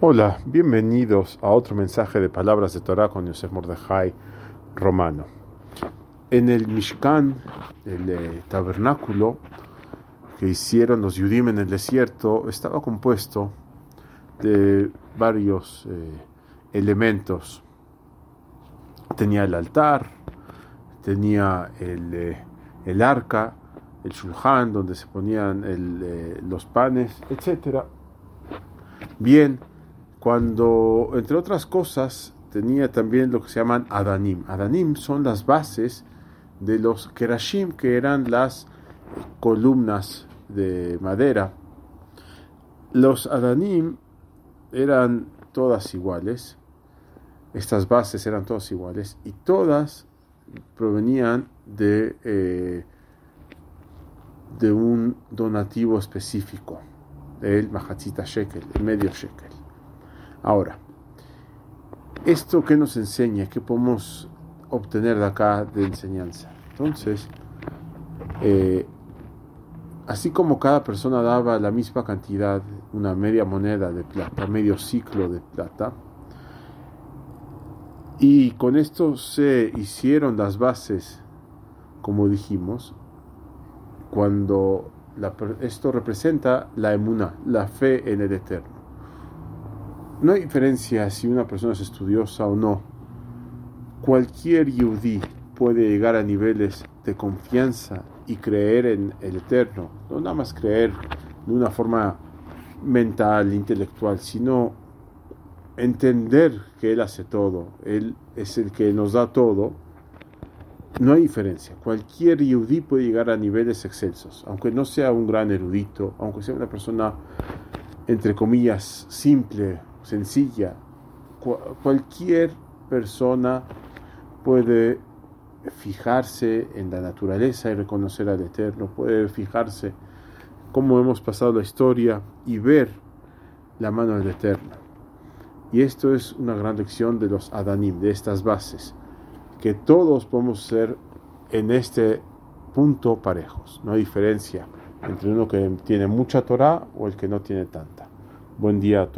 Hola, bienvenidos a otro mensaje de palabras de Torah con Yosef Mordejai Romano. En el Mishkan, el eh, tabernáculo que hicieron los Yudim en el desierto, estaba compuesto de varios eh, elementos. Tenía el altar, tenía el, eh, el arca, el shulchan donde se ponían los panes, etcétera Bien, cuando, entre otras cosas, tenía también lo que se llaman Adanim. Adanim son las bases de los Kerashim, que eran las columnas de madera. Los Adanim eran todas iguales, estas bases eran todas iguales y todas provenían de, eh, de un donativo específico el Mahatzita Shekel, el medio Shekel. Ahora, ¿esto qué nos enseña? ¿Qué podemos obtener de acá de enseñanza? Entonces, eh, así como cada persona daba la misma cantidad, una media moneda de plata, medio ciclo de plata, y con esto se hicieron las bases, como dijimos, cuando esto representa la emuna, la fe en el Eterno. No hay diferencia si una persona es estudiosa o no. Cualquier yudí puede llegar a niveles de confianza y creer en el Eterno. No nada más creer de una forma mental, intelectual, sino entender que Él hace todo. Él es el que nos da todo no hay diferencia. Cualquier yudí puede llegar a niveles excelsos, aunque no sea un gran erudito, aunque sea una persona, entre comillas, simple, sencilla. cualquier persona puede fijarse en la naturaleza y reconocer al Eterno, puede fijarse cómo hemos pasado la historia y ver la mano del Eterno. Y esto es una gran lección de los Adanim, de estas bases que todos podemos ser en este punto parejos. No hay diferencia entre uno que tiene mucha Torah o el que no tiene tanta. Buen día a todos.